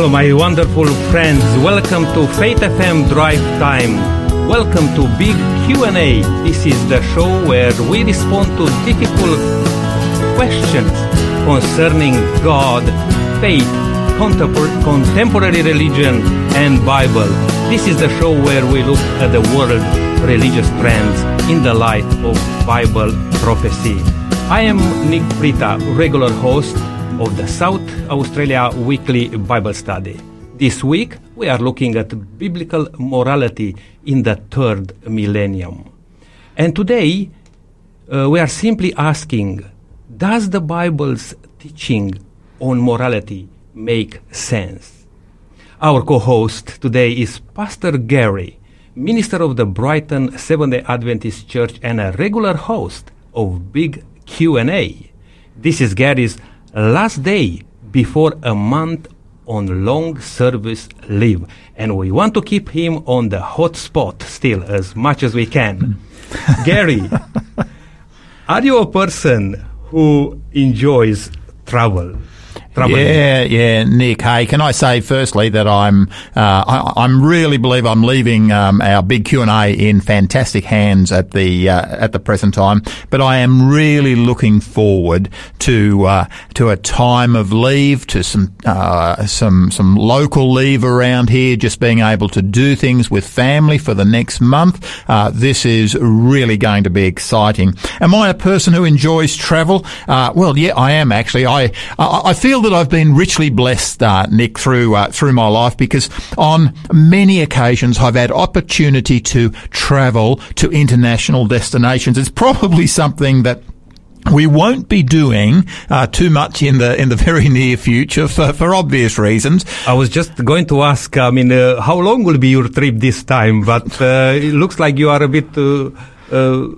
Hello, my wonderful friends. Welcome to Faith FM Drive Time. Welcome to Big Q&A. This is the show where we respond to difficult questions concerning God, faith, contemporary religion, and Bible. This is the show where we look at the world religious trends in the light of Bible prophecy. I am Nick Prita, regular host of the South Australia Weekly Bible Study. This week, we are looking at biblical morality in the third millennium. And today, uh, we are simply asking Does the Bible's teaching on morality make sense? Our co host today is Pastor Gary, minister of the Brighton Seventh day Adventist Church and a regular host of Big Q&A. This is Gary's last day before a month on long service leave. And we want to keep him on the hot spot still as much as we can. Gary, are you a person who enjoys travel? Yeah, yeah, Nick. Hey, can I say firstly that I'm, uh, I, I'm really believe I'm leaving um, our big Q and A in fantastic hands at the uh, at the present time. But I am really looking forward to uh, to a time of leave, to some uh, some some local leave around here, just being able to do things with family for the next month. Uh, this is really going to be exciting. Am I a person who enjoys travel? Uh, well, yeah, I am actually. I I, I feel that I've been richly blessed, uh, Nick, through uh, through my life because on many occasions I've had opportunity to travel to international destinations. It's probably something that we won't be doing uh, too much in the in the very near future for, for obvious reasons. I was just going to ask. I mean, uh, how long will be your trip this time? But uh, it looks like you are a bit uh, uh,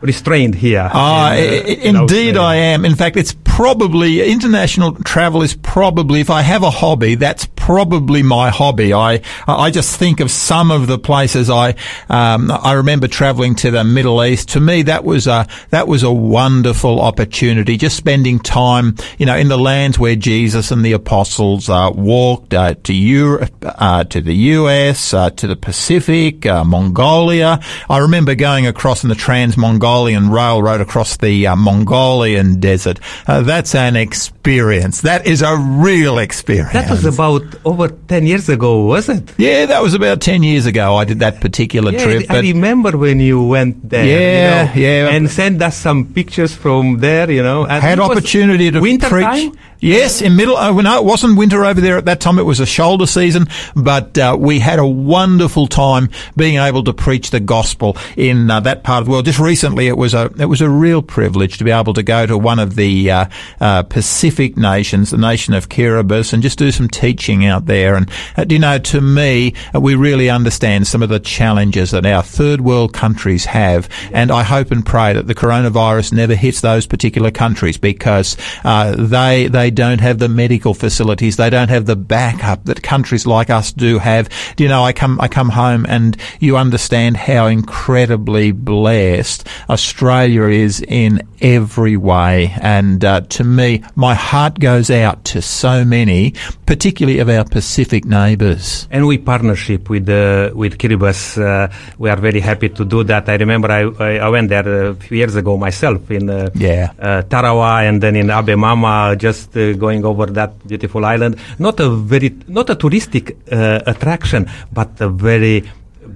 restrained here. Ah, in, indeed, I am. In fact, it's probably international travel is probably if I have a hobby, that's probably my hobby. I I just think of some of the places I um, I remember traveling to the Middle East. To me, that was a that was a wonderful opportunity. Just spending time, you know, in the lands where Jesus and the apostles uh, walked uh, to Europe, uh, to the US, uh, to the Pacific, uh, Mongolia. I remember going across in the Trans Mongolian Railroad across the uh, Mongolian desert that's an experience. That is a real experience. That was about over 10 years ago, was it? Yeah, that was about 10 years ago. I did that particular yeah, trip. I remember when you went there. Yeah, you know, yeah. And send us some pictures from there, you know. And had opportunity to winter preach. Time? Yes, in middle. Uh, no, it wasn't winter over there at that time. It was a shoulder season, but uh, we had a wonderful time being able to preach the gospel in uh, that part of the world. Just recently, it was a it was a real privilege to be able to go to one of the uh, uh, Pacific nations, the nation of Kiribati, and just do some teaching out there. And uh, you know, to me, we really understand some of the challenges that our third world countries have, and I hope and pray that the coronavirus never hits those particular countries because they they don't have the medical facilities. They don't have the backup that countries like us do have. Do you know, I come, I come home and you understand how incredibly blessed Australia is in every way. And uh, to me, my heart goes out to so many, particularly of our Pacific neighbours. And we partnership with uh, with Kiribati. Uh, we are very happy to do that. I remember I, I, I went there a few years ago myself in uh, yeah. uh, Tarawa and then in Abemama, just uh, going over that beautiful island. Not a very not a touristic uh, attraction, but a very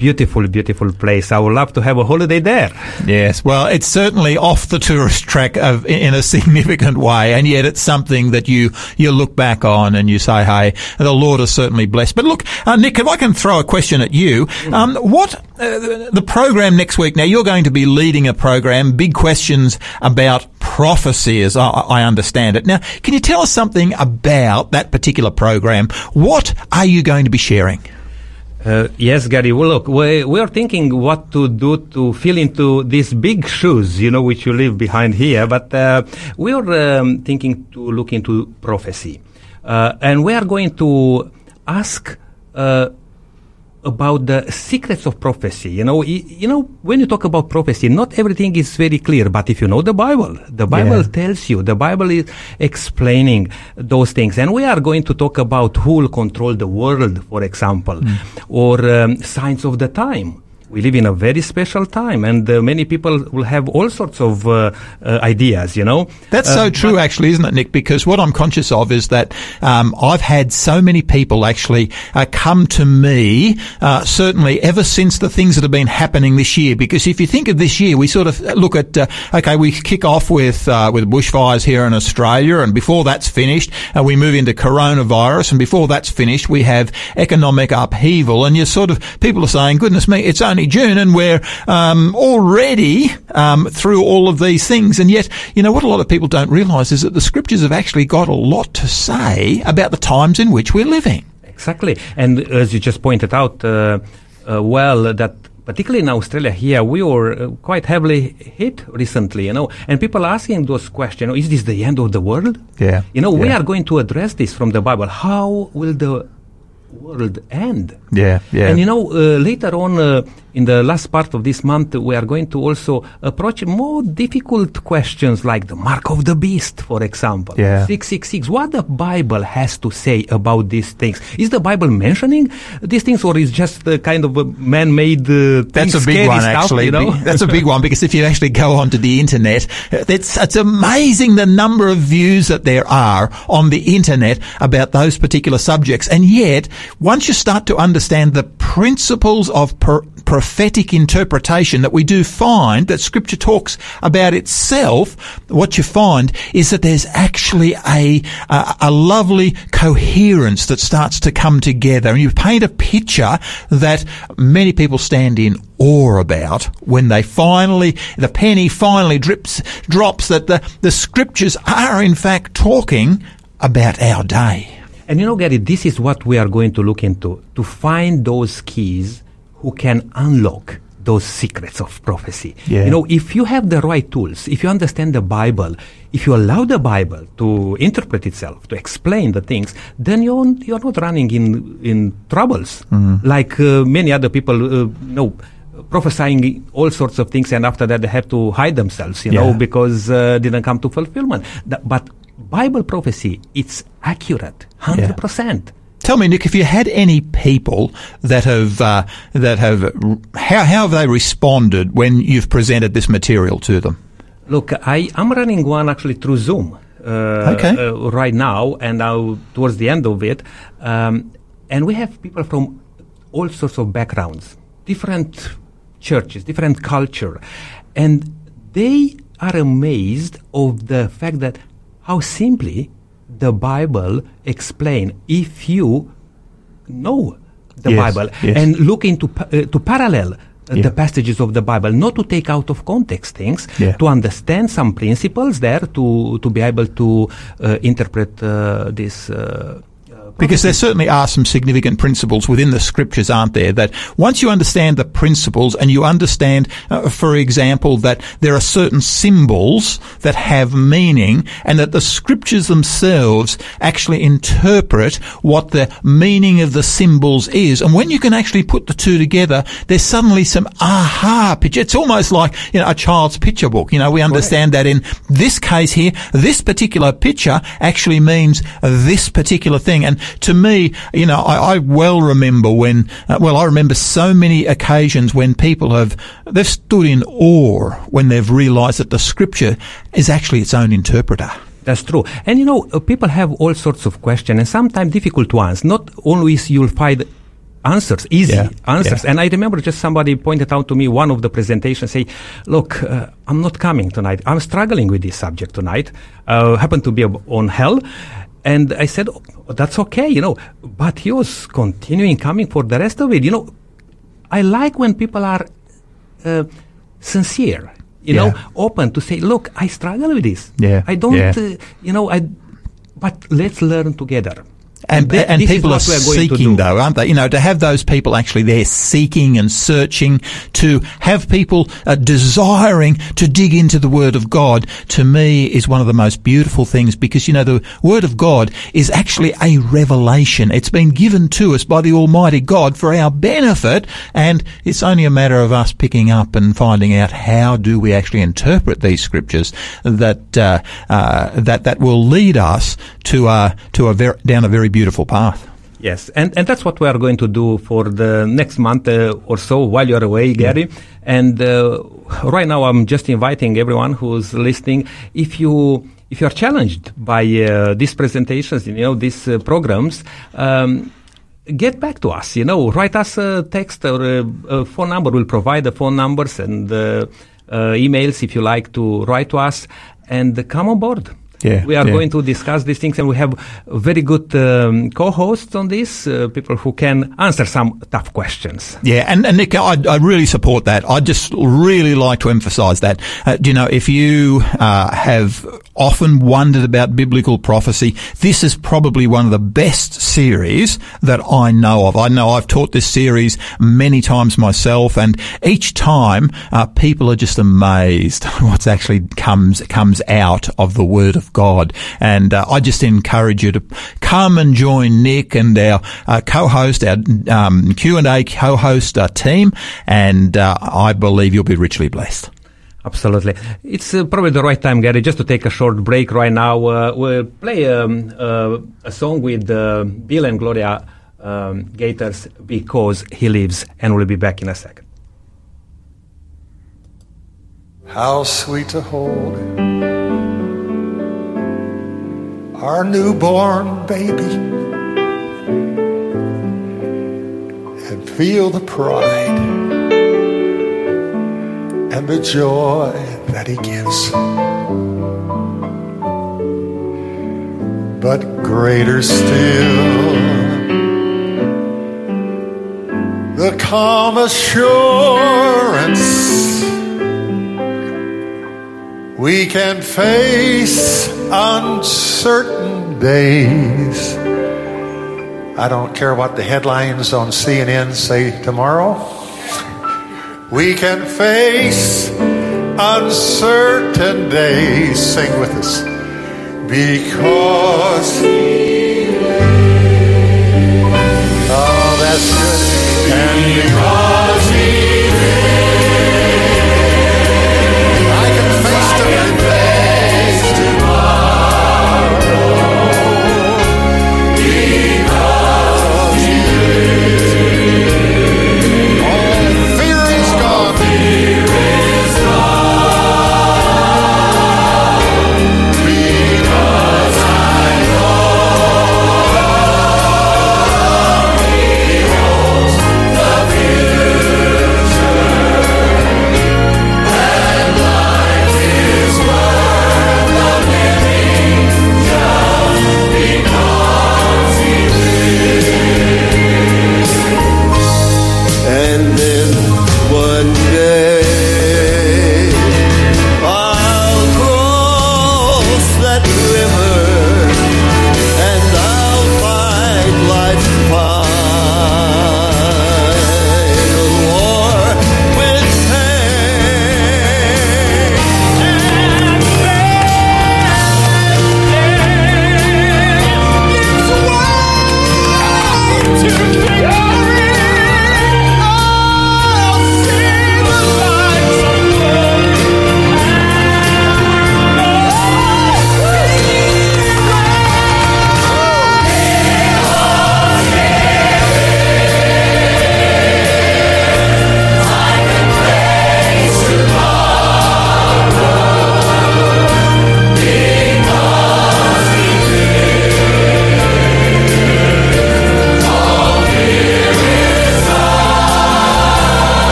beautiful, beautiful place. I would love to have a holiday there. Yes, well, it's certainly off the tourist track of, in a significant way, and yet it's something that you you look back on and you say, "Hey, the Lord is certainly blessed." But look, uh, Nick, if I can throw a question at you, um, what uh, the program next week? Now you're going to be leading a program, big questions about prophecy, as I, I understand it. Now, can you tell us something about that particular program? What are you going to be sharing? Uh, yes, Gary. Well, look, we, we are thinking what to do to fill into these big shoes, you know, which you leave behind here. But uh, we are um, thinking to look into prophecy. Uh, and we are going to ask about the secrets of prophecy. You know, you know, when you talk about prophecy, not everything is very clear. But if you know the Bible, the Bible Yeah. tells you. The Bible is explaining those things, and we are going to talk about who will control the world, for example, or um, signs of the time. We live in a very special time, and uh, many people will have all sorts of uh, uh, ideas. You know, That's Uh, so true, actually, isn't it, Nick? Because what I'm conscious of is that um, I've had so many people actually uh, come to me, uh, certainly ever since the things that have been happening this year. Because if you think of this year, we sort of look at uh, okay, we kick off with uh, with bushfires here in Australia, and before that's finished, uh, we move into coronavirus, and before that's finished, we have economic upheaval, and you're sort of people are saying, "Goodness me, it's only June, and we're um, already um, through all of these things." And yet, you know what a lot of people don't realise is that the scriptures have actually got a lot to say about the times in which we're living. Exactly. And as you just pointed out, uh, uh, well, that particularly in Australia here, we were uh, quite heavily hit recently, you know, and people are asking those questions, is this the end of the world? Yeah. You know, we are going to address this from the Bible. How will the world end? Yeah, yeah. And you know, uh, later on uh, in the last part of this month, we are going to also approach more difficult questions like the mark of the beast, for example. Yeah. 666. What the Bible has to say about these things? Is the Bible mentioning these things or is just a kind of a man-made uh, That's a big one, stuff, actually. You know? That's a big one because if you actually go onto the internet, it's, it's amazing the number of views that there are on the internet about those particular subjects. And yet, once you start to understand the principles of prophetic interpretation that we do find that scripture talks about itself, what you find is that there's actually a, a, a lovely coherence that starts to come together and you paint a picture that many people stand in awe about when they finally, the penny finally drips, drops that the, the scriptures are in fact talking about our day. And you know, Gary, this is what we are going to look into to find those keys who can unlock those secrets of prophecy. Yeah. You know, if you have the right tools, if you understand the Bible, if you allow the Bible to interpret itself, to explain the things, then you're, you're not running in, in troubles like uh, many other people, uh, know, prophesying all sorts of things and after that they have to hide themselves, you know, Yeah. because uh, didn't come to fulfillment. Th- but Bible prophecy, it's accurate, 100%. Tell me, Nick, if you had any people that have uh, that have how how have they responded when you've presented this material to them? Look, I am running one actually through Zoom uh, Okay. uh, right now, and now towards the end of it, um, and we have people from all sorts of backgrounds, different churches, different culture, and they are amazed of the fact that how simply the Bible explain if you know the Yes, Bible yes. and look into pa- uh, to parallel uh, Yeah. the passages of the Bible, not to take out of context things, Yeah. to understand some principles there, to to be able to uh, interpret uh, this. Uh, Because there certainly are some significant principles within the scriptures, aren't there? That once you understand the principles and you understand, uh, for example, that there are certain symbols that have meaning and that the scriptures themselves actually interpret what the meaning of the symbols is. And when you can actually put the two together, there's suddenly some aha picture. It's almost like, you know, a child's picture book. You know, we understand that in this case here, this particular picture actually means this particular thing. And to me, you know, I, I well remember when, uh, well, I remember so many occasions when people have, they've stood in awe when they've realized that the scripture is actually its own interpreter. That's true. And you know, uh, people have all sorts of questions and sometimes difficult ones. Not always you'll find answers, easy Yeah, answers. yeah. And I remember just somebody pointed out to me one of the presentations, say, look, uh, I'm not coming tonight. I'm struggling with this subject tonight. Uh, happened to be on hell. And I said, that's okay, you know, but he was continuing coming for the rest of it. You know, I like when people are uh, sincere, you know, open to say, look, I struggle with this. Yeah, I don't, yeah. uh, you know, I, but let's learn together. And, Th- and people are what we are going to seeking, though, aren't they? You know, to have those people actually there seeking and searching, to have people uh, desiring to dig into the Word of God, to me is one of the most beautiful things because, you know, the Word of God is actually a revelation. It's been given to us by the Almighty God for our benefit, and it's only a matter of us picking up and finding out how do we actually interpret these scriptures that uh, uh, that that will lead us to uh, to a ver- down a very beautiful path. Yes, and, and that's what we are going to do for the next month uh, or so while you're away, Gary. And uh, right now, I'm just inviting everyone who's listening. If you if you are challenged by uh, these presentations, you know these uh, programs. Um, Get back to us, you know, write us a text or a, a phone number. We'll provide the phone numbers and uh, uh, emails if you like to write to us and come on board. Yeah, we are yeah. going to discuss these things, and we have very good um, co-hosts on this, uh, people who can answer some tough questions. Yeah, and, and Nick, I, I really support that. I just really like to emphasise that. Uh, you know, if you uh, have often wondered about biblical prophecy, this is probably one of the best series that I know of. I know I've taught this series many times myself, and each time uh, people are just amazed what's actually comes comes out of the Word of God. And uh, I just encourage you to come and join Nick and our uh, co-host, our um, Q and A co-host uh, team, and uh, I believe you'll be richly blessed. Absolutely. It's uh, probably the right time, Gary, just to take a short break right now. Uh, we'll play um, uh, a song with uh, Bill and Gloria um, Gaithers, Because He Lives, and we'll be back in a second. How sweet to hold our newborn baby and feel the pride and the joy that he gives. But greater still, the calm assurance we can face uncertain days. I don't care what the headlines on CNN say tomorrow. We can face uncertain days. Sing with us. Because. Oh, that's good. And because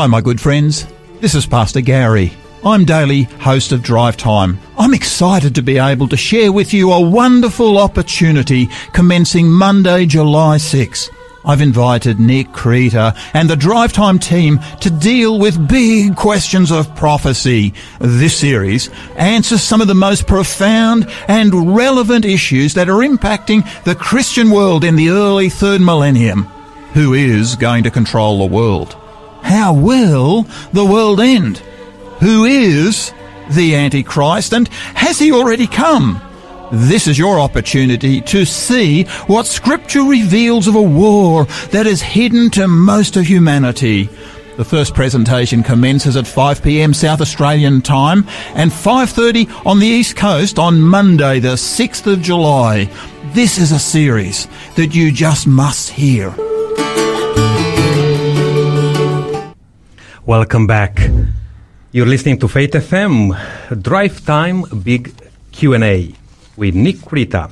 Hello, my good friends. This is Pastor Gary. I'm daily host of Drive Time. I'm excited to be able to share with you a wonderful opportunity commencing Monday, July 6. I've invited Nick Creter and the Drive Time team to deal with big questions of prophecy. This series answers some of the most profound and relevant issues that are impacting the Christian world in the early third millennium. Who is going to control the world? How will the world end? Who is the Antichrist and has he already come? This is your opportunity to see what Scripture reveals of a war that is hidden to most of humanity. The first presentation commences at 5 p.m. South Australian time and 5:30 on the East Coast on Monday the 6th of July. This is a series that you just must hear. Welcome back. You're listening to Faith FM Drive Time Big Q&A with Nick Krita.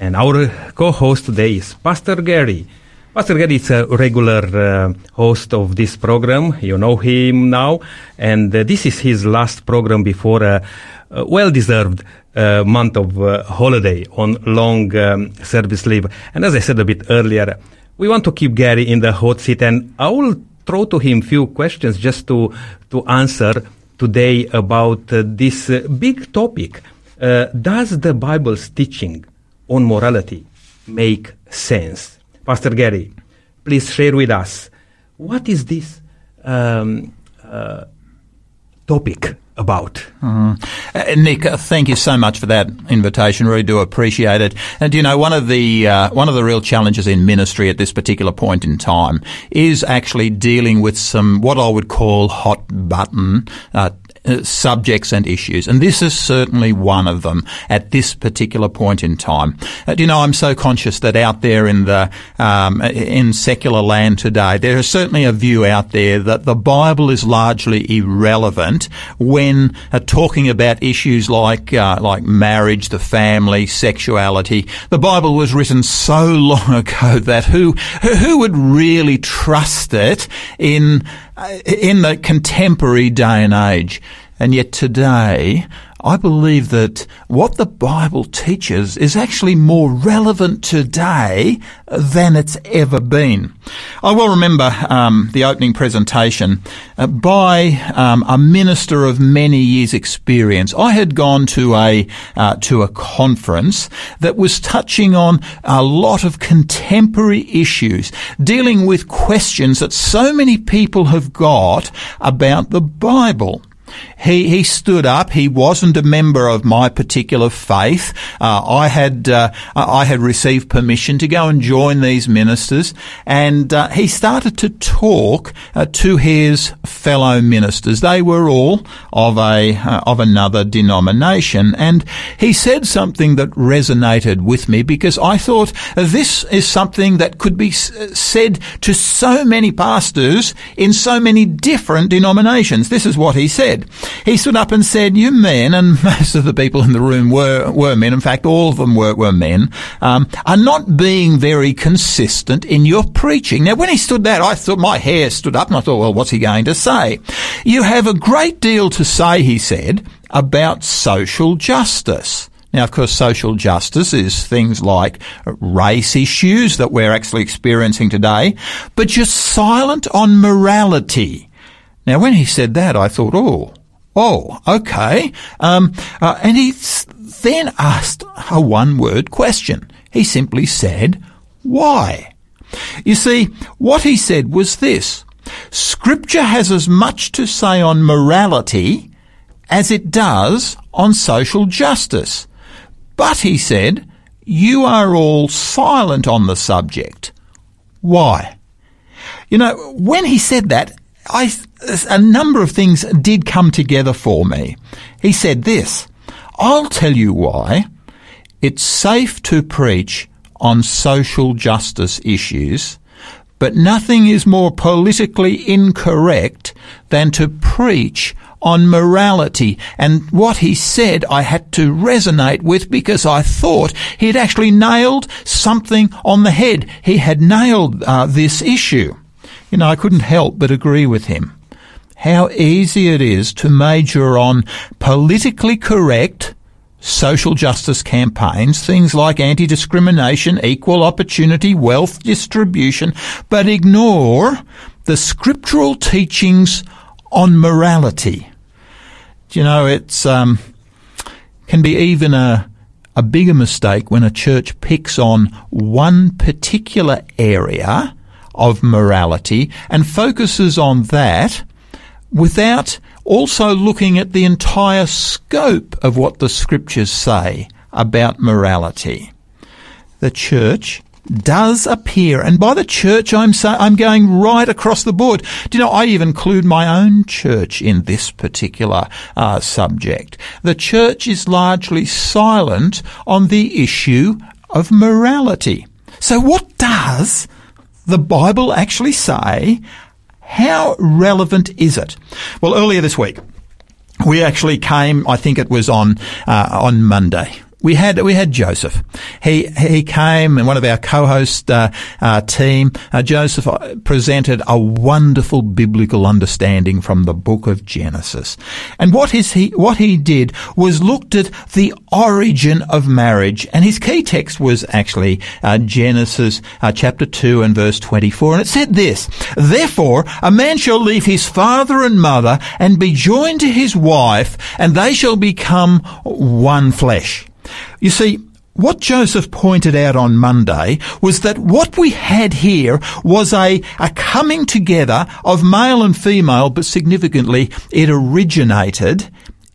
And our co-host today is Pastor Gary. Pastor Gary is a regular uh, host of this program. You know him now. And uh, this is his last program before a, a well-deserved uh, month of uh, holiday on long um, service leave. And as I said a bit earlier, we want to keep Gary in the hot seat and I will throw to him few questions just to, to answer today about uh, this uh, big topic. Uh, does the Bible's teaching on morality make sense? Pastor Gary, please share with us what is this um, uh, topic about? Uh, Nick, uh, thank you so much for that invitation. Really do appreciate it. And you know, one of the uh, one of the real challenges in ministry at this particular point in time is actually dealing with some what I would call hot button uh, subjects and issues, and this is certainly one of them at this particular point in time. Uh, you know, I'm so conscious that out there in the um, in secular land today, there is certainly a view out there that the Bible is largely irrelevant when uh, talking about issues like uh, like marriage, the family, sexuality. The Bible was written so long ago that who who would really trust it in uh, in the contemporary day and age? And yet today, I believe that what the Bible teaches is actually more relevant today than it's ever been. I will remember um, the opening presentation uh, by um, a minister of many years' experience. I had gone to a uh, to a conference that was touching on a lot of contemporary issues, dealing with questions that so many people have got about the Bible. He he stood up. He wasn't a member of my particular faith. Uh, I had uh, I had received permission to go and join these ministers, and uh, he started to talk uh, to his fellow ministers. They were all of a uh, of another denomination, and he said something that resonated with me because I thought this is something that could be said to so many pastors in so many different denominations. This is what he said. He stood up and said, "You men, and most of the people in the room were were men. In fact, all of them were were men. Um, are not being very consistent in your preaching." Now, when he stood that, I thought my hair stood up, and I thought, "Well, what's he going to say?" You have a great deal to say, he said, about social justice. Now, of course, social justice is things like race issues that we're actually experiencing today, but you're silent on morality. Now, when he said that, I thought, oh, oh, okay. Um, uh, and he then asked a one-word question. He simply said, why? You see, what he said was this. Scripture has as much to say on morality as it does on social justice. But, he said, you are all silent on the subject. Why? You know, when he said that, I, a number of things did come together for me. He said this, I'll tell you why. It's safe to preach on social justice issues, but nothing is more politically incorrect than to preach on morality. And what he said I had to resonate with because I thought he had actually nailed something on the head. He had nailed uh, this issue. You know, I couldn't help but agree with him. How easy it is to major on politically correct social justice campaigns, things like anti-discrimination, equal opportunity, wealth distribution, but ignore the scriptural teachings on morality. You know, it's um, can be even a a bigger mistake when a church picks on one particular area of morality and focuses on that without also looking at the entire scope of what the scriptures say about morality. The church does appear, and by the church I'm say, I'm going right across the board. Do you know, I even include my own church in this particular uh, subject. The church is largely silent on the issue of morality. So what does the Bible actually say? How relevant is it? Well, earlier this week, we actually came, I think it was on, uh, on Monday we had we had Joseph. He he came and one of our co-host uh, uh, team, uh, Joseph, uh, presented a wonderful biblical understanding from the book of Genesis. And what is he what he did was looked at the origin of marriage, and his key text was actually uh, Genesis uh, chapter two and verse twenty four, and it said this: Therefore, a man shall leave his father and mother and be joined to his wife, and they shall become one flesh. You see, what Joseph pointed out on Monday was that what we had here was a, a coming together of male and female, but significantly, it originated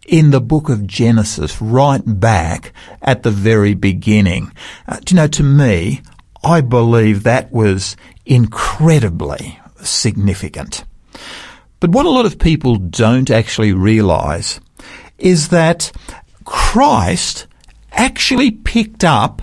in the book of Genesis, right back at the very beginning. Uh, you know, to me, I believe that was incredibly significant. But what a lot of people don't actually realize is that Christ actually picked up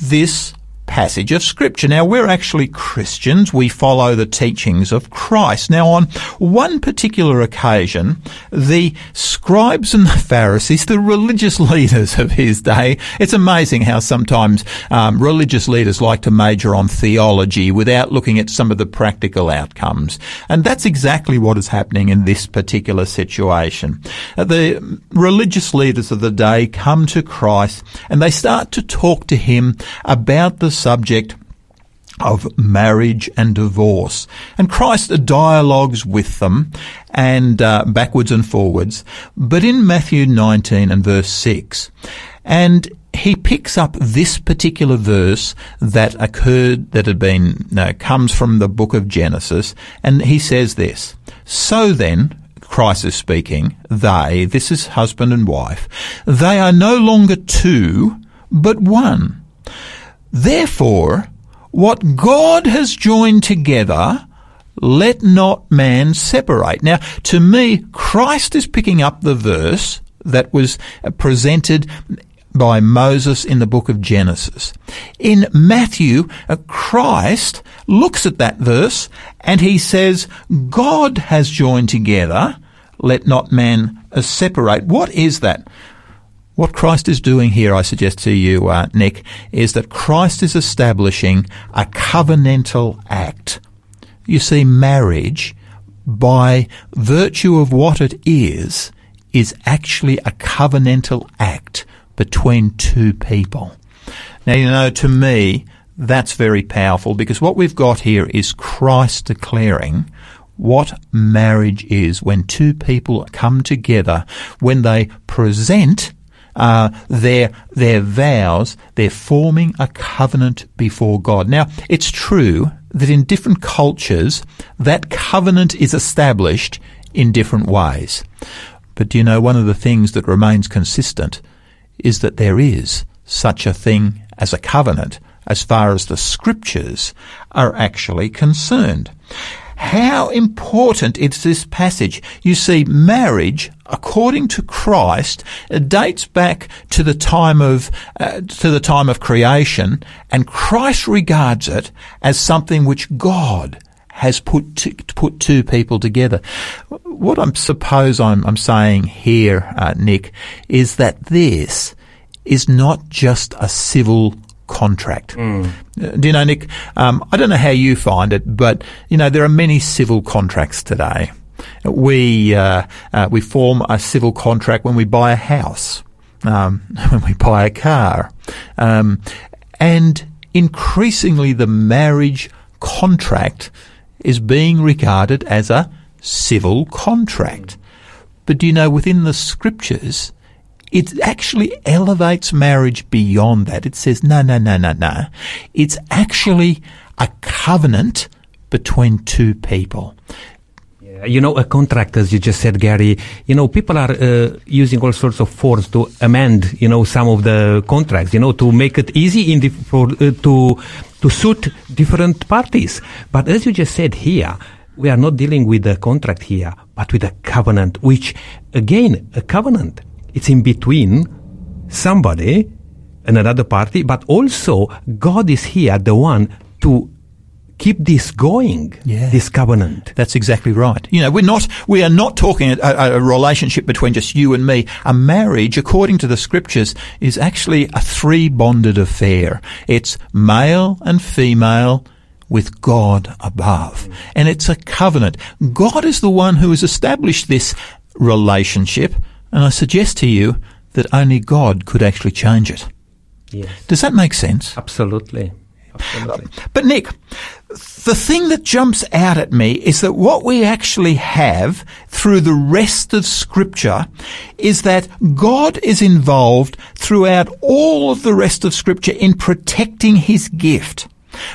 this passage of scripture. Now we're actually Christians. We follow the teachings of Christ. Now on one particular occasion, the scribes and the Pharisees, the religious leaders of his day, it's amazing how sometimes um, religious leaders like to major on theology without looking at some of the practical outcomes. And that's exactly what is happening in this particular situation. Uh, the religious leaders of the day come to Christ and they start to talk to him about the subject of marriage and divorce. And Christ dialogues with them and uh, backwards and forwards. But in Matthew 19 and verse 6, and he picks up this particular verse that occurred, that had been, uh, comes from the book of Genesis, and he says this, So then, Christ is speaking, they, this is husband and wife, they are no longer two, but one. Therefore, what God has joined together, let not man separate. Now, to me, Christ is picking up the verse that was presented by Moses in the book of Genesis. In Matthew, uh, Christ looks at that verse and he says, God has joined together, let not man separate. What is that? What Christ is doing here, I suggest to you, uh, Nick, is that Christ is establishing a covenantal act. You see, marriage, by virtue of what it is, is actually a covenantal act between two people. Now, you know, to me, that's very powerful because what we've got here is Christ declaring what marriage is when two people come together, when they present uh, their their vows, they're forming a covenant before God. Now, it's true that in different cultures, that covenant is established in different ways. But do you know one of the things that remains consistent is that there is such a thing as a covenant as far as the scriptures are actually concerned. How important is this passage? You see, marriage, according to Christ, dates back to the time of uh, to the time of creation, and Christ regards it as something which God has put to, put two people together. What I suppose I'm, I'm saying here, uh, Nick, is that this is not just a civil contract. Mm. Do you know, Nick? Um, I don't know how you find it, but you know there are many civil contracts today. We uh, uh, we form a civil contract when we buy a house, um, when we buy a car, um, and increasingly the marriage contract is being regarded as a civil contract. But do you know within the scriptures? It actually elevates marriage beyond that. It says, no, no, no, no, no. It's actually a covenant between two people. You know, a contract, as you just said, Gary. You know, people are uh, using all sorts of forms to amend, you know, some of the contracts. You know, to make it easy in the, for uh, to to suit different parties. But as you just said here, we are not dealing with a contract here, but with a covenant. Which, again, a covenant. It's in between somebody and another party, but also God is here, the one to keep this going, Yeah. this covenant. That's exactly right. You know, we're not, we are not talking a, a, a relationship between just you and me. A marriage, according to the scriptures, is actually a three bonded affair. It's male and female with God above. And it's a covenant. God is the one who has established this relationship. And I suggest to you that only God could actually change it. Yes. Does that make sense? Absolutely. Absolutely. But Nick, the thing that jumps out at me is that what we actually have through the rest of scripture is that God is involved throughout all of the rest of scripture in protecting his gift.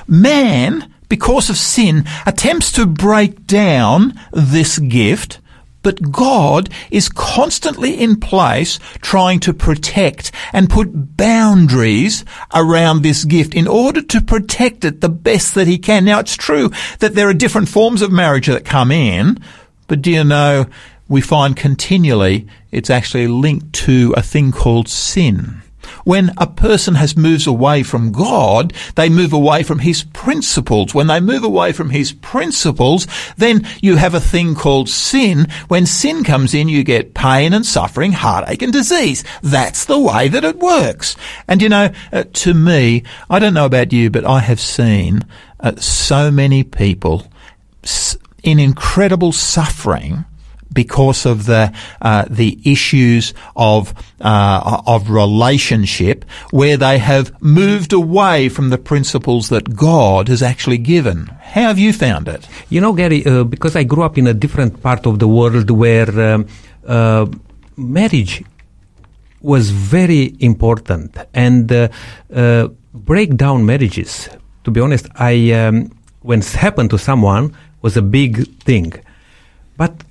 Man, because of sin, attempts to break down this gift but God is constantly in place trying to protect and put boundaries around this gift in order to protect it the best that he can. Now it's true that there are different forms of marriage that come in, but do you know, we find continually it's actually linked to a thing called sin. When a person has moves away from God, they move away from his principles. When they move away from his principles, then you have a thing called sin. When sin comes in, you get pain and suffering, heartache and disease. That's the way that it works. And you know, uh, to me, I don't know about you, but I have seen uh, so many people in incredible suffering because of the uh, the issues of uh, of relationship, where they have moved away from the principles that God has actually given. How have you found it? You know, Gary, uh, because I grew up in a different part of the world where um, uh, marriage was very important and uh, uh, break down marriages. To be honest, I um, when it happened to someone was a big thing, but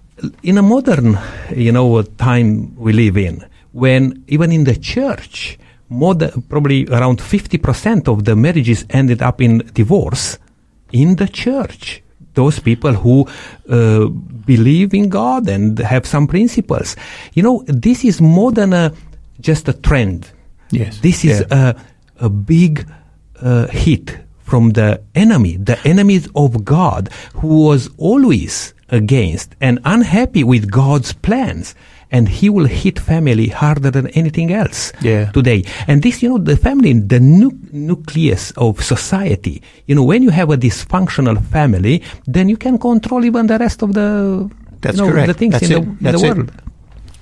in a modern, you know, time we live in, when even in the church, more than, probably around 50% of the marriages ended up in divorce in the church. Those people who uh, believe in God and have some principles. You know, this is more than a, just a trend. Yes. This is Yeah. a, a big uh, hit from the enemy, the enemies of God, who was always against and unhappy with God's plans. And he will hit family harder than anything else Yeah. today. And this, you know, the family, the nu- nucleus of society. You know, when you have a dysfunctional family, then you can control even the rest of the, That's you know, correct. the things That's in, it. the, in That's the it.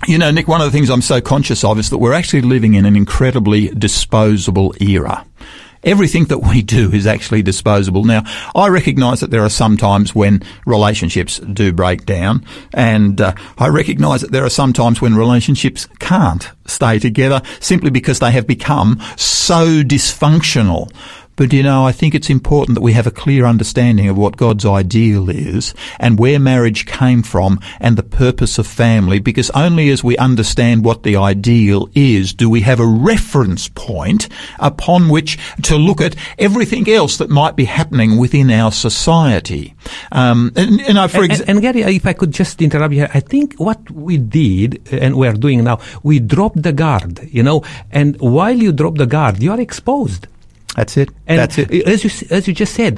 You know, Nick, one of the things I'm so conscious of is that we're actually living in an incredibly disposable era. Everything that we do is actually disposable. Now, I recognise that there are some times when relationships do break down, and uh, I recognise that there are some times when relationships can't stay together simply because they have become so dysfunctional. But you know, I think it's important that we have a clear understanding of what God's ideal is and where marriage came from and the purpose of family because only as we understand what the ideal is do we have a reference point upon which to look at everything else that might be happening within our society. Um, and, and I, for example, and, and Gary, if I could just interrupt you here, I think what we did and we are doing now, we dropped the guard, you know, and while you drop the guard, you are exposed. That's it. And that's it. As you, as you just said,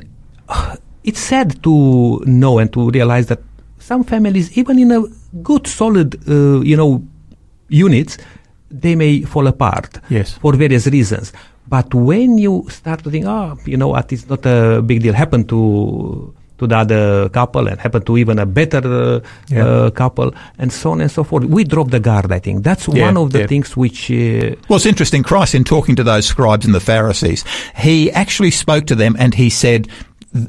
it's sad to know and to realize that some families, even in a good, solid, uh, you know, units, they may fall apart Yes. for various reasons. But when you start to think, oh, you know what, it's not a big deal, happened to to the other couple and happen to even a better uh, Yeah. uh, couple and so on and so forth. We drop the guard, I think. That's Yeah, one of the yeah. things which uh, Well, it's interesting. Christ, in talking to those scribes and the Pharisees, he actually spoke to them and he said,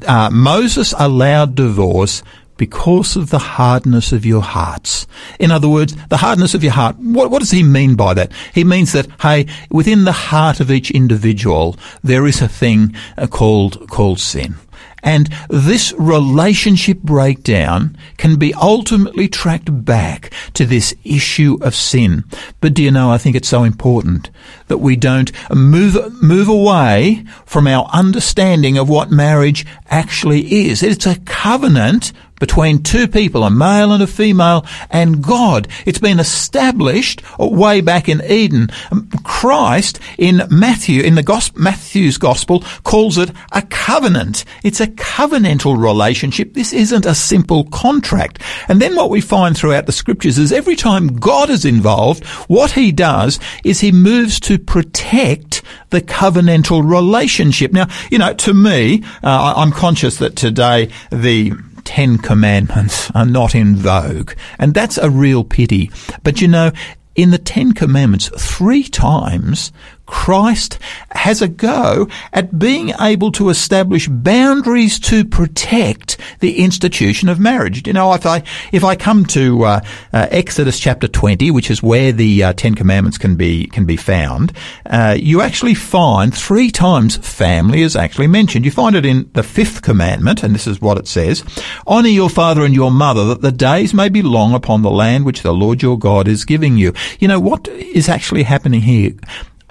uh, Moses allowed divorce because of the hardness of your hearts. In other words, the hardness of your heart. What, what does he mean by that? He means that, hey, within the heart of each individual, there is a thing uh, called, called sin. And this relationship breakdown can be ultimately tracked back to this issue of sin. But do you know, I think it's so important that we don't move, move away from our understanding of what marriage actually is. It's a covenant between two people, a male and a female, and God. It's been established way back in Eden. Um, Christ in Matthew, in the gos- Matthew's gospel, calls it a covenant. It's a covenantal relationship. This isn't a simple contract. And then what we find throughout the scriptures is every time God is involved, what he does is he moves to protect the covenantal relationship. Now, you know, to me, uh, I'm conscious that today the Ten Commandments are not in vogue. And that's a real pity. But you know, in the Ten Commandments, three times, Christ has a go at being able to establish boundaries to protect the institution of marriage. You know, if I if I come to uh, uh, Exodus chapter twenty, which is where the uh, Ten Commandments can be can be found, uh, you actually find three times family is actually mentioned. You find it in the fifth commandment, and this is what it says: "Honor your father and your mother, that the days may be long upon the land which the Lord your God is giving you." You know what is actually happening here?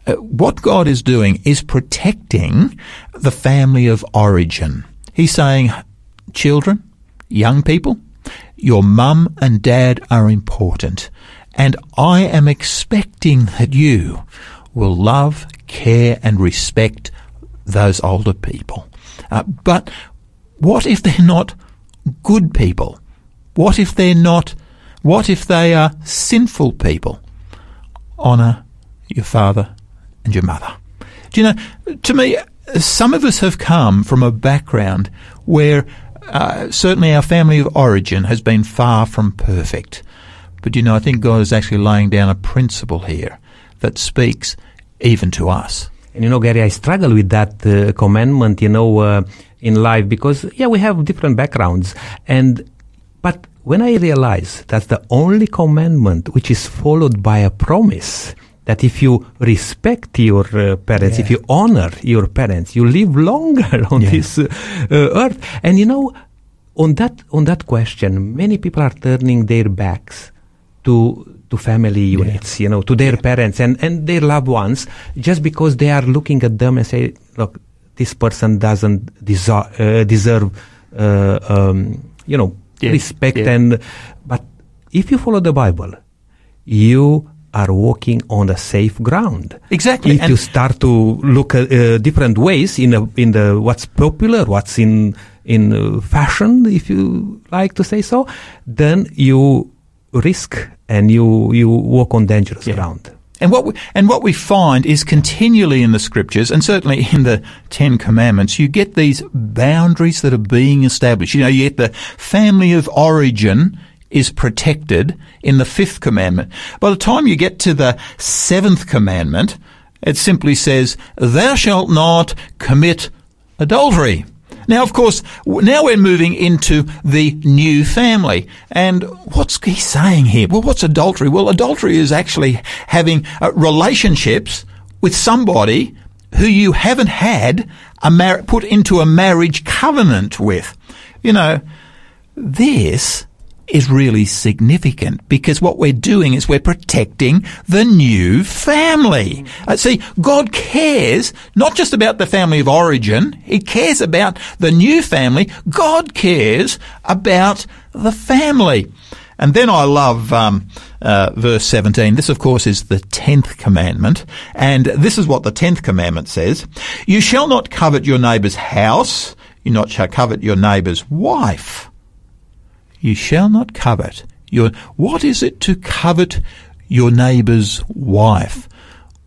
Uh, what God is doing is protecting the family of origin. He's saying, children, young people, your mum and dad are important. And I am expecting that you will love, care and respect those older people. Uh, but what if they're not good people? What if they're not, what if they are sinful people? Honour your father and your mother. Do you know, to me, some of us have come from a background where uh, certainly our family of origin has been far from perfect. But you know, I think God is actually laying down a principle here that speaks even to us. And you know, Gary, I struggle with that uh, commandment, you know, uh, in life because, yeah, we have different backgrounds. And, but when I realize that's the only commandment which is followed by a promise, that if you respect your uh, parents, if you honor your parents, you live longer on Yeah. this uh, uh, earth. And you know, on that on that question, many people are turning their backs to to family units, you know, to their parents and and their loved ones, just because they are looking at them and say, look, this person doesn't deserve uh, deserve, uh, um, you know, Yeah. respect Yeah. and. But if you follow the Bible, you are walking on a safe ground. Exactly. If And- you start to look at uh, different ways in a, in the what's popular, what's in in uh, fashion, if you like to say so, then you risk and you you walk on dangerous Yeah. ground. And what we, and what we find is continually in the scriptures, and certainly in the Ten Commandments, you get these boundaries that are being established. You know, you get the family of origin is protected in the fifth commandment. By the time you get to the seventh commandment, it simply says, "Thou shalt not commit adultery." Now, of course, now we're moving into the new family. And what's he saying here? Well, what's adultery? Well, adultery is actually having uh, relationships with somebody who you haven't had a mar- put into a marriage covenant with. You know, this is really significant because what we're doing is we're protecting the new family. Uh, see, God cares not just about the family of origin, He cares about the new family. God cares about the family. And then I love um, uh, verse 17. This, of course, is the 10th commandment. And this is what the 10th commandment says. You shall not covet your neighbour's house. You not shall covet your neighbour's wife you shall not covet your what is it to covet your neighbour's wife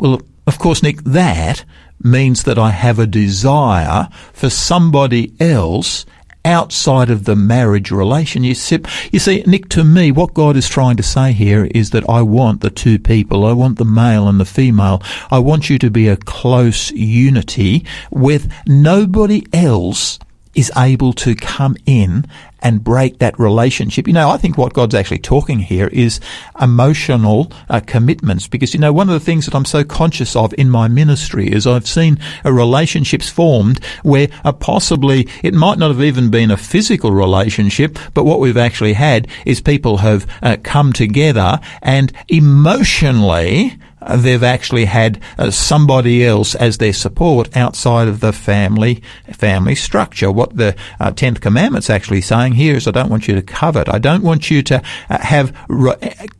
well of course nick that means that i have a desire for somebody else outside of the marriage relationship. You see, Nick, to me, what God is trying to say here is that I want the two people. I want the male and the female. I want you to be a close unity with nobody else is able to come in and break that relationship. You know, I think what God's actually talking here is emotional uh, commitments because, you know, one of the things that I'm so conscious of in my ministry is I've seen uh, relationships formed where uh, possibly it might not have even been a physical relationship, but what we've actually had is people have uh, come together and emotionally they've actually had uh, somebody else as their support outside of the family family structure. What the uh, tenth commandment's actually saying here is, I don't want you to covet. I don't want you to uh, have re-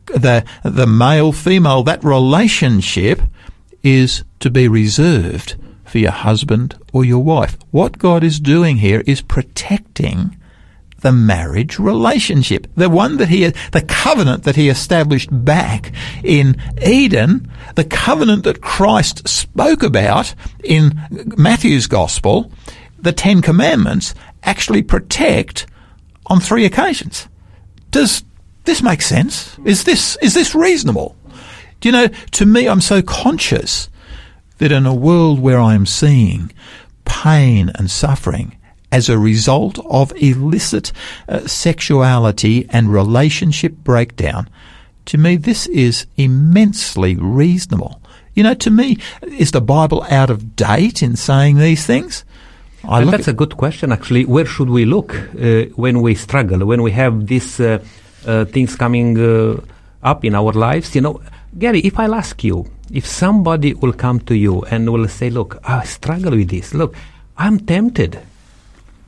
the the male female. That relationship is to be reserved for your husband or your wife. What God is doing here is protecting the marriage relationship. The one that he, the covenant that he established back in Eden, the covenant that Christ spoke about in Matthew's gospel, the Ten Commandments actually protect on three occasions. Does this make sense? Is this, is this reasonable? Do you know, to me, I'm so conscious that in a world where I am seeing pain and suffering, as a result of illicit uh, sexuality and relationship breakdown. To me, this is immensely reasonable. You know, to me, is the Bible out of date in saying these things? I and that's a good question, actually. Where should we look uh, when we struggle, when we have these uh, uh, things coming uh, up in our lives? You know, Gary, if I'll ask you, if somebody will come to you and will say, Look, I struggle with this. Look, I'm tempted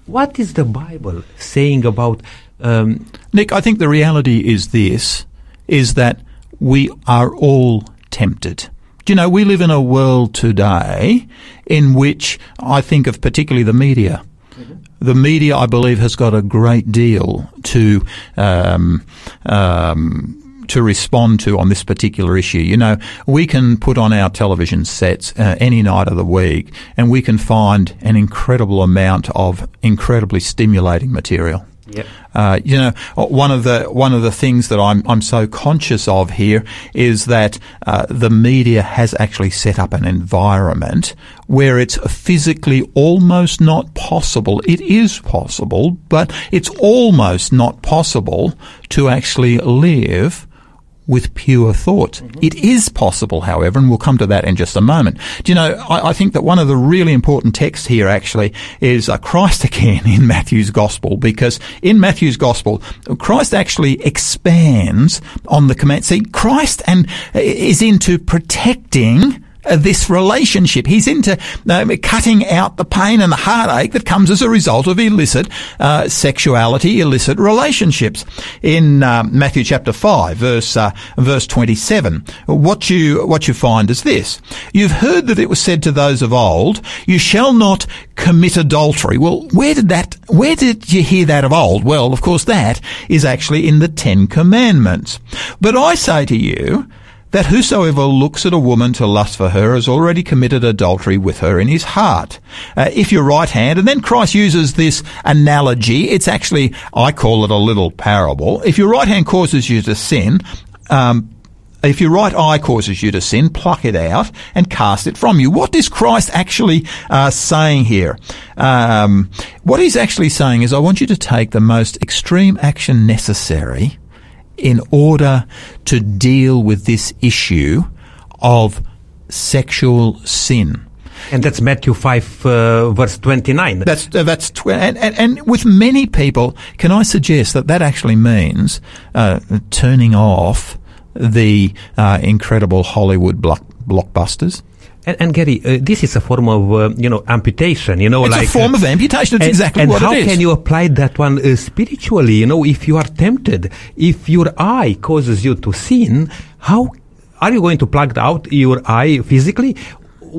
what is the Bible saying about? Um, Nick, I think the reality is this: is that we are all tempted. Do you know, we live in a world today in which I think of particularly the media. Mm-hmm. The media, I believe, has got a great deal to um, um, to respond to on this particular issue. You know, we can put on our television sets uh, any night of the week and we can find an incredible amount of incredibly stimulating material. Yep. Uh, you know, one of the one of the things that I'm I'm so conscious of here is that uh, the media has actually set up an environment where it's physically almost not possible. It is possible, but it's almost not possible to actually live with pure thought. Mm-hmm. It is possible, however, and we'll come to that in just a moment. Do you know, I, I think that one of the really important texts here actually is uh, Christ again in Matthew's gospel, because in Matthew's gospel, Christ actually expands on the command. See, Christ and uh, is into protecting this relationship. He's into uh, cutting out the pain and the heartache that comes as a result of illicit uh, sexuality, illicit relationships. In uh, Matthew chapter five, verse uh, verse twenty seven, what you what you find is this: You've heard that it was said to those of old, "You shall not commit adultery." Well, where did that? Where did you hear that of old? Well, of course, that is actually in the Ten Commandments. But I say to you that whosoever looks at a woman to lust for her has already committed adultery with her in his heart. Uh, if your right hand, and then Christ uses this analogy, it's actually, I call it a little parable. If your right hand causes you to sin, um, if your right eye causes you to sin, pluck it out and cast it from you. What is Christ actually uh, saying here? Um, what he's actually saying is, I want you to take the most extreme action necessary in order to deal with this issue of sexual sin. And that's Matthew 5, uh, verse 29. That's, uh, that's, tw- and, and, and, with many people, can I suggest that that actually means uh, turning off the uh, incredible Hollywood block- blockbusters? And, and Gary, uh, this is a form of uh, you know amputation. You know, it's like a form uh, of amputation. It's and, exactly and what how can you apply that one uh, spiritually? You know, if you are tempted, if your eye causes you to sin, how are you going to plug out your eye physically?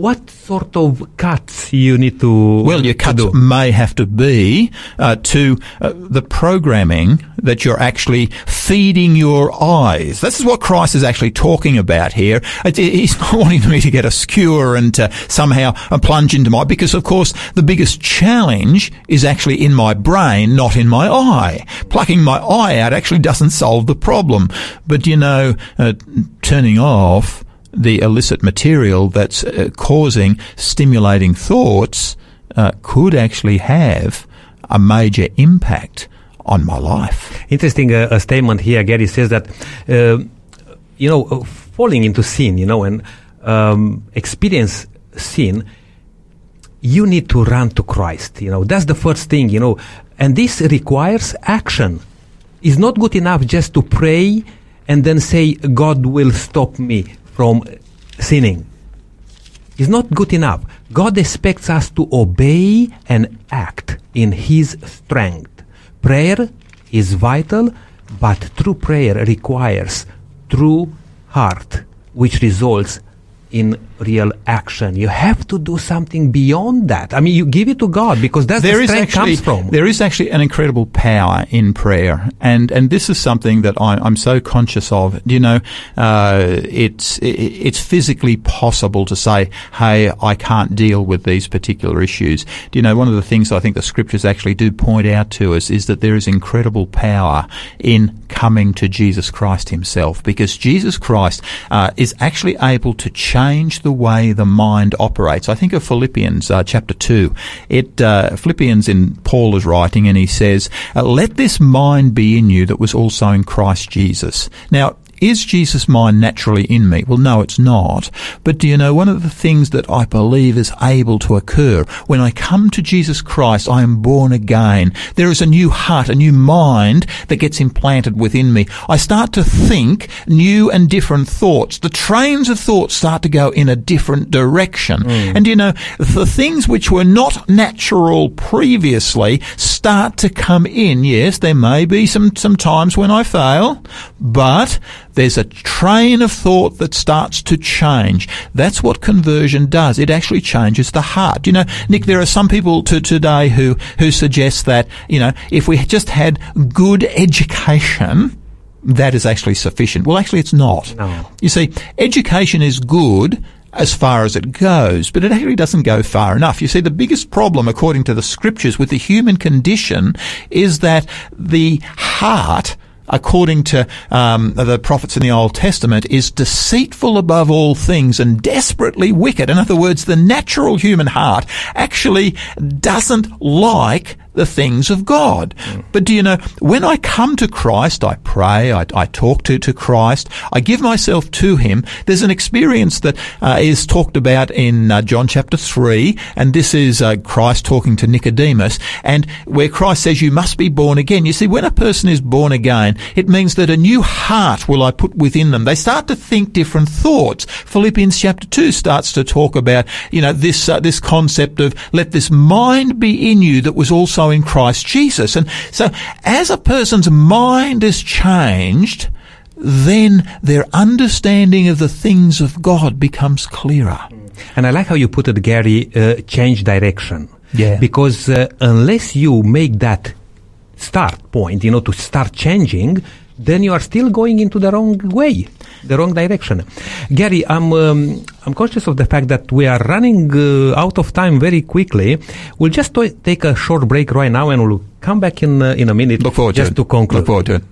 What sort of cuts you need to Well, your cuts do? may have to be uh, to uh, the programming that you're actually feeding your eyes. This is what Christ is actually talking about here. It- he's not wanting me to get a skewer and to somehow uh, plunge into my, because of course the biggest challenge is actually in my brain, not in my eye. Plucking my eye out actually doesn't solve the problem. But you know, uh, turning off the illicit material that's uh, causing stimulating thoughts uh, could actually have a major impact on my life. Interesting uh, a statement here. Gary says that, uh, you know, uh, falling into sin, you know, and um, experience sin, you need to run to Christ. You know, that's the first thing, you know, and this requires action. It's not good enough just to pray and then say, God will stop me from sinning. It's not good enough. God expects us to obey and act in His strength. Prayer is vital, but true prayer requires true heart, which results in real action. You have to do something beyond that. I mean, you give it to God because that's There the strength actually comes from. there is actually an incredible power in prayer, and and this is something that I, I'm so conscious of. You know, uh, it's it, it's physically possible to say, "Hey, I can't deal with these particular issues." Do you know one of the things I think the scriptures actually do point out to us is that there is incredible power in coming to Jesus Christ Himself, because Jesus Christ uh, is actually able to change the way the mind operates. I think of Philippians uh, chapter two. It uh, Philippians in Paul is writing, and he says, uh, "Let this mind be in you that was also in Christ Jesus." Now. Is Jesus' mind naturally in me? Well, no, it's not. But do you know, one of the things that I believe is able to occur when I come to Jesus Christ, I am born again. There is a new heart, a new mind that gets implanted within me. I start to think new and different thoughts. The trains of thought start to go in a different direction. Mm. And you know, the things which were not natural previously start to come in. Yes, there may be some, some times when I fail, but there's a train of thought that starts to change. That's what conversion does. It actually changes the heart. You know, Nick, there are some people to today who, who suggest that, you know, if we just had good education, that is actually sufficient. Well, actually, it's not. No. You see, education is good as far as it goes, but it actually doesn't go far enough. You see, the biggest problem, according to the scriptures, with the human condition is that the heart according to um, the prophets in the Old Testament, is deceitful above all things and desperately wicked. In other words, the natural human heart actually doesn't like the things of God. But do you know, when I come to Christ, I pray, I, I talk to, to Christ, I give myself to Him, there's an experience that uh, is talked about in uh, John chapter 3, and this is uh, Christ talking to Nicodemus, and where Christ says, You must be born again. You see, when a person is born again, it means that a new heart will I put within them. They start to think different thoughts. Philippians chapter 2 starts to talk about, you know, this, uh, this concept of let this mind be in you that was also in Christ Jesus. And so as a person's mind is changed, then their understanding of the things of God becomes clearer. And I like how you put it, Gary, uh, change direction. Yeah. Because uh, unless you make that start point, you know, to start changing, then you are still going into the wrong way, the wrong direction. Gary, I'm um, I'm conscious of the fact that we are running uh, out of time very quickly. We'll just take a short break right now, and we'll come back in uh, in a minute. Look forward just to it. to conclude. Look forward to it.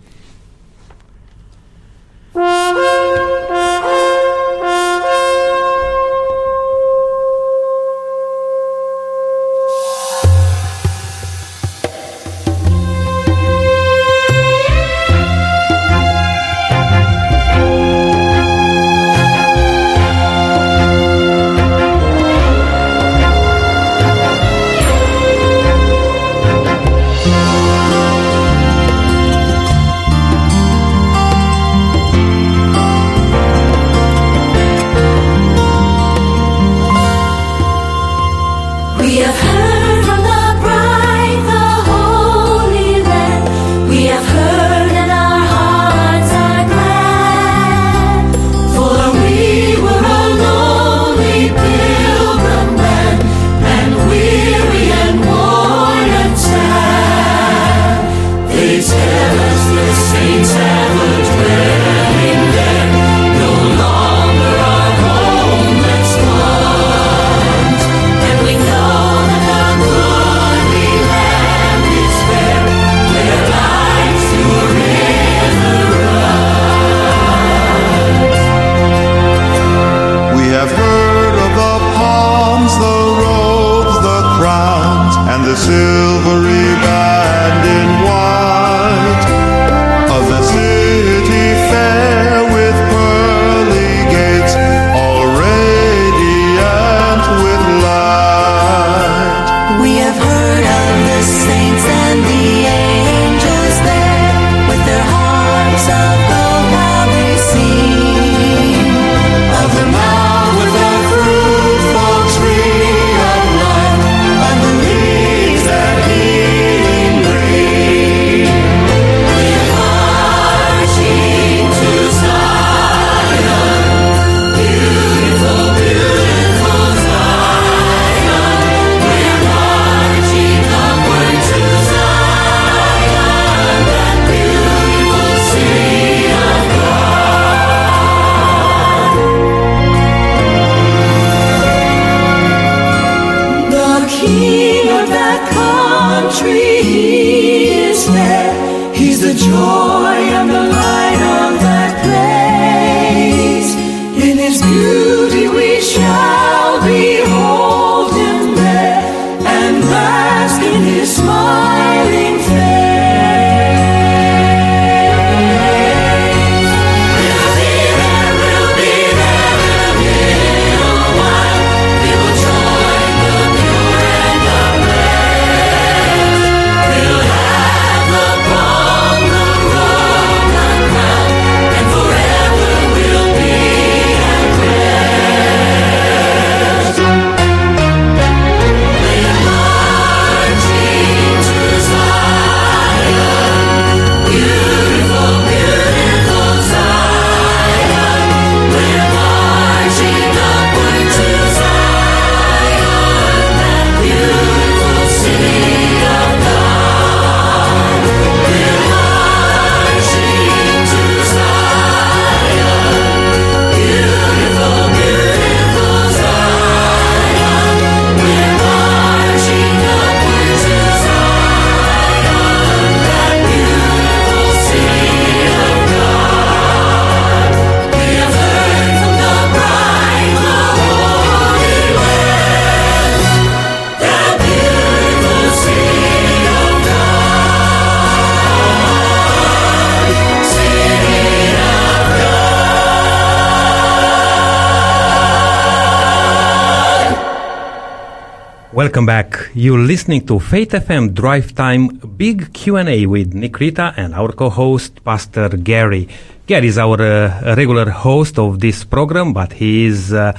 Welcome back. You're listening to Faith FM Drive Time Big Q&A with Nick Rita and our co-host Pastor Gary. Gary is our uh, regular host of this program, but he is uh,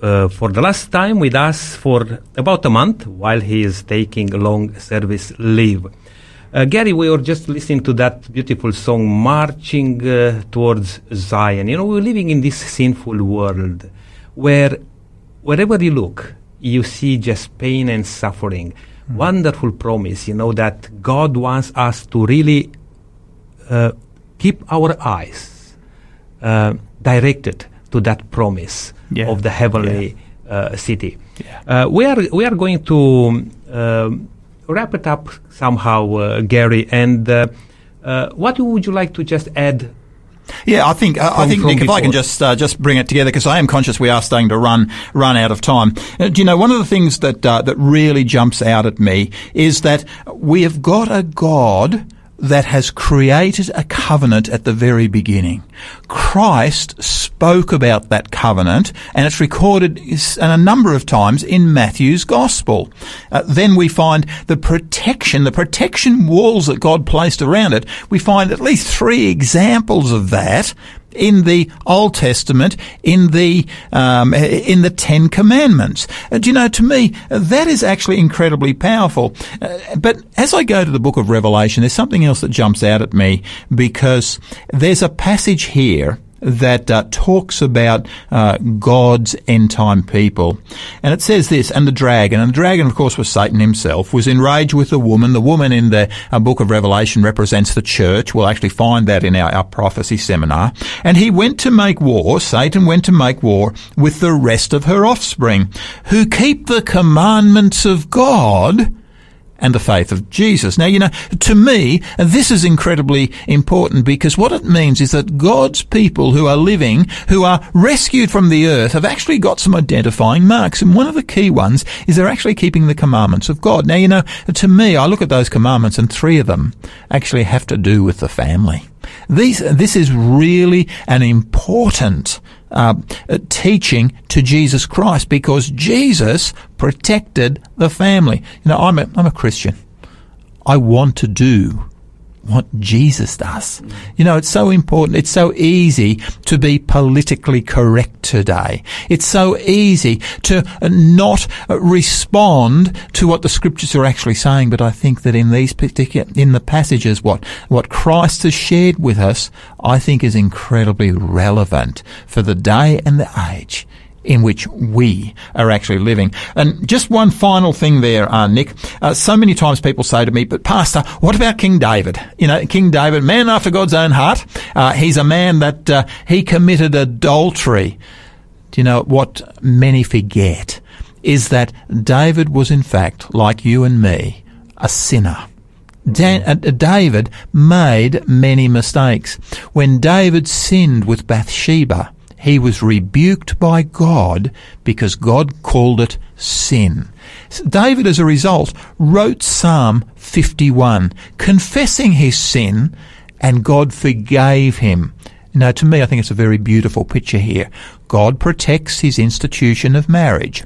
uh, for the last time with us for about a month while he is taking long service leave. Uh, Gary, we were just listening to that beautiful song, Marching uh, Towards Zion. You know, we're living in this sinful world where wherever you look, you see just pain and suffering. Wonderful promise, you know, that God wants us to really uh, keep our eyes uh, directed to that promise Yeah. of the heavenly uh, city. Yeah. Uh, we are we are going to um, wrap it up somehow, uh, Gary. And uh, what would you like to just add? Yeah, I think uh, I think Nick, if I can just uh, just bring it together because I am conscious we are starting to run run out of time. Uh, do you know one of the things that uh, that really jumps out at me is that we have got a God that has created a covenant at the very beginning. Christ spoke about that covenant, and it's recorded a number of times in Matthew's Gospel. Uh, then we find the protection, the protection walls that God placed around it. We find at least three examples of that in the Old Testament, in the um, in the Ten Commandments. Uh, do you know? To me, uh, that is actually incredibly powerful. Uh, but as I go to the Book of Revelation, there's something else that jumps out at me because there's a passage here that uh, talks about uh, God's end time people. And it says this, and the dragon, and the dragon, of course, was Satan himself, was enraged with the woman. The woman in the uh, book of Revelation represents the church. We'll actually find that in our, our prophecy seminar. And he went to make war, Satan went to make war with the rest of her offspring, who keep the commandments of God and the faith of Jesus. Now, you know, to me, this is incredibly important because what it means is that God's people who are living, who are rescued from the earth, have actually got some identifying marks. And one of the key ones is they're actually keeping the commandments of God. Now, you know, to me, I look at those commandments and three of them actually have to do with the family. These, this is really an important uh, teaching to Jesus Christ because Jesus protected the family. You know, I'm a, I'm a Christian. I want to do what Jesus does. You know, it's so important. It's so easy to be politically correct today. It's so easy to not respond to what the scriptures are actually saying. But I think that in these particular, in the passages, what, what Christ has shared with us, I think is incredibly relevant for the day and the age in which we are actually living. And just one final thing there, uh, Nick. Uh, so many times people say to me, but Pastor, what about King David? You know, King David, man after God's own heart. Uh, he's a man that uh, he committed adultery. Do you know what many forget? Is that David was in fact, like you and me, a sinner. Dan, uh, David made many mistakes. When David sinned with Bathsheba, he was rebuked by God because God called it sin. David, as a result, wrote Psalm 51, confessing his sin, and God forgave him. Now, to me, I think it's a very beautiful picture here. God protects his institution of marriage.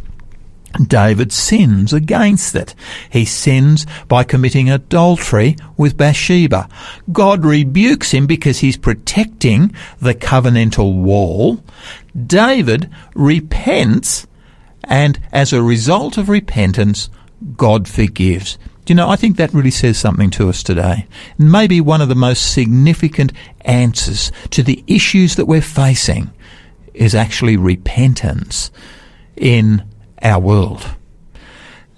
David sins against it. He sins by committing adultery with Bathsheba. God rebukes him because he's protecting the covenantal wall. David repents, and as a result of repentance, God forgives. You know, I think that really says something to us today. Maybe one of the most significant answers to the issues that we're facing is actually repentance in our world.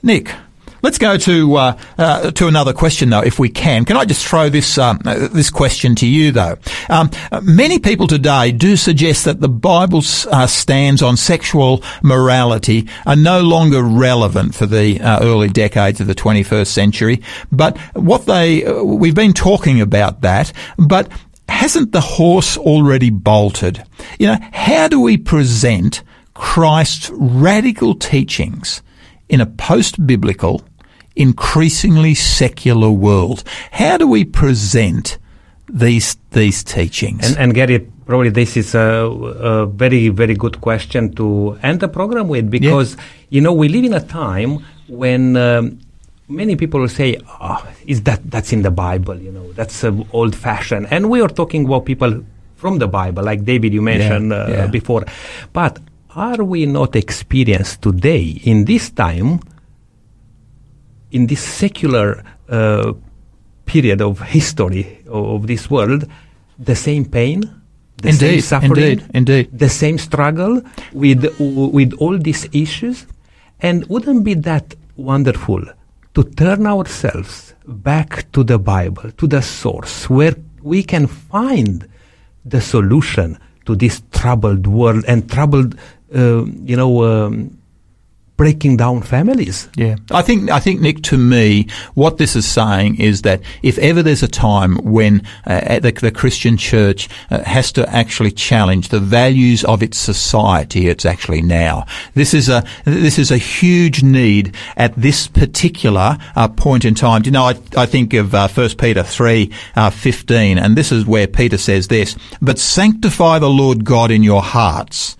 Nick, let's go to uh, uh, to another question though, if we can. Can I just throw this um, uh, this question to you though? Um, many people today do suggest that the Bible's uh, stands on sexual morality are no longer relevant for the uh, early decades of the 21st century. But what they uh, we've been talking about that, but hasn't the horse already bolted? You know, how do we present Christ's radical teachings in a post-biblical, increasingly secular world. How do we present these these teachings? And, and Gary, probably this is a, a, very very good question to end the program with because yeah. you know we live in a time when. Um, many people will say, oh, "Is that that's in the Bible?" You know, that's uh, old-fashioned. And we are talking about people from the Bible, like David you mentioned yeah, uh, yeah. before. But are we not experienced today in this time, in this secular uh, period of history of this world, the same pain, the indeed, same suffering, indeed, indeed. the same struggle with with all these issues, and wouldn't be that wonderful to turn ourselves back to the Bible, to the source, where we can find the solution to this troubled world and troubled you know, um, breaking down families. Yeah, I think I think Nick, to me, what this is saying is that if ever there's a time when uh, the, the, Christian Church uh, has to actually challenge the values of its society, it's actually now. This is a this is a huge need at this particular uh, point in time. Do you know, I, I think of uh, First Peter three uh, fifteen, and this is where Peter says this: "But sanctify the Lord God in your hearts."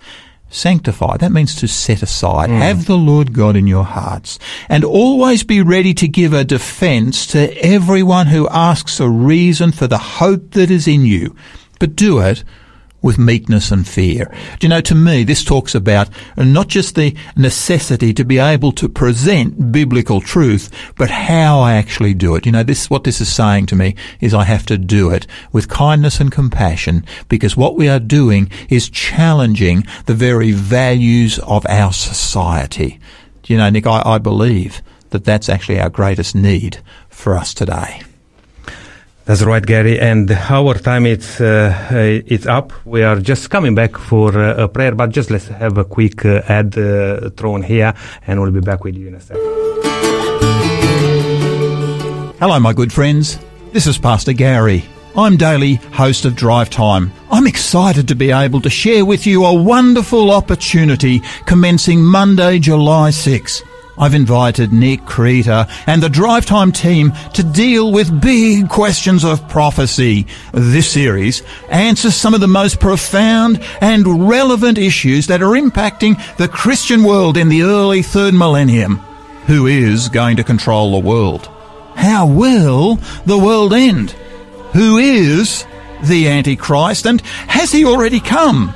Sanctify. That means to set aside. Mm. Have the Lord God in your hearts. And always be ready to give a defense to everyone who asks a reason for the hope that is in you. But do it with meekness and fear. Do you know, to me, this talks about not just the necessity to be able to present biblical truth, but how I actually do it. You know, this, what this is saying to me is I have to do it with kindness and compassion because what we are doing is challenging the very values of our society. Do you know, Nick, I, I believe that that's actually our greatest need for us today. That's right, Gary. And our time it's uh, it's up. We are just coming back for uh, a prayer, but just let's have a quick uh, ad uh, thrown here, and we'll be back with you in a second. Hello, my good friends. This is Pastor Gary. I'm daily host of Drive Time. I'm excited to be able to share with you a wonderful opportunity commencing Monday, July 6. I've invited Nick Krita and the Drive Time team to deal with big questions of prophecy. This series answers some of the most profound and relevant issues that are impacting the Christian world in the early third millennium. Who is going to control the world? How will the world end? Who is the Antichrist and has he already come?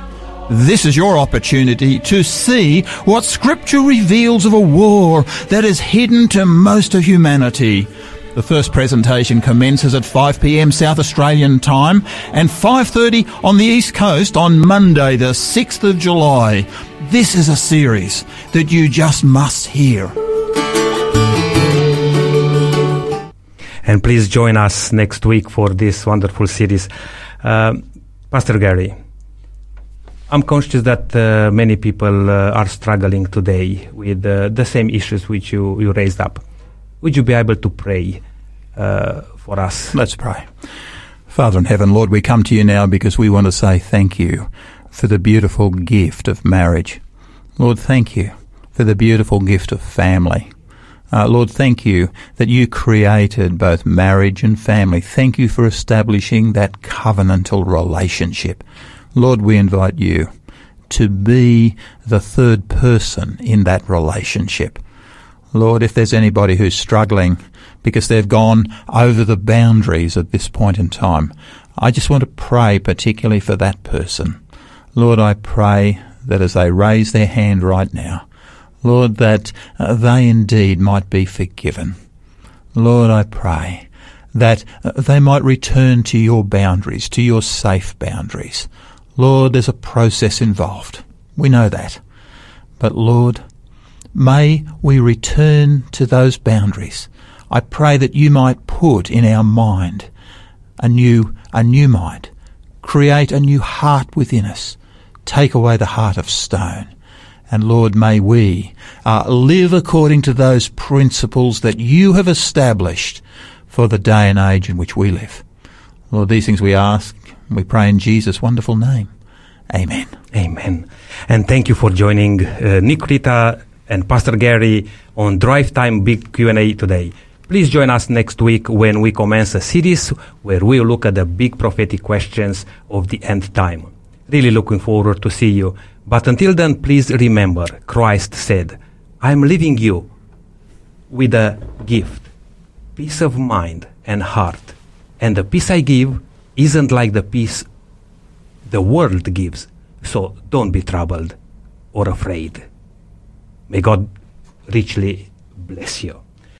This is your opportunity to see what Scripture reveals of a war that is hidden to most of humanity. The first presentation commences at 5 p.m. South Australian time and 5:30 on the East Coast on Monday the 6th of July. This is a series that you just must hear. And please join us next week for this wonderful series. Uh, Pastor Gary, I'm conscious that uh, many people uh, are struggling today with uh, the same issues which you, you raised up. Would you be able to pray uh, for us? Let's pray. Father in heaven, Lord, we come to you now because we want to say thank you for the beautiful gift of marriage. Lord, thank you for the beautiful gift of family. Uh, Lord, thank you that you created both marriage and family. Thank you for establishing that covenantal relationship. Lord, we invite you to be the third person in that relationship. Lord, if there's anybody who's struggling because they've gone over the boundaries at this point in time, I just want to pray particularly for that person. Lord, I pray that as they raise their hand right now, Lord, that uh, they indeed might be forgiven. Lord, I pray that uh, they might return to your boundaries, to your safe boundaries. Lord, there's a process involved. We know that. But Lord, may we return to those boundaries. I pray that you might put in our mind a new, a new mind, create a new heart within us, take away the heart of stone. And Lord, may we uh, live according to those principles that you have established for the day and age in which we live. Lord, these things we ask, we pray in Jesus' wonderful name. Amen. Amen. And thank you for joining uh, Nick Rita and Pastor Gary on Drive Time Big Q&A today. Please join us next week when we commence a series where we'll look at the big prophetic questions of the end time. Really looking forward to see you. But until then, please remember, Christ said, I am leaving you with a gift, peace of mind and heart. And the peace I give isn't like the peace the world gives. So don't be troubled or afraid. May God richly bless you.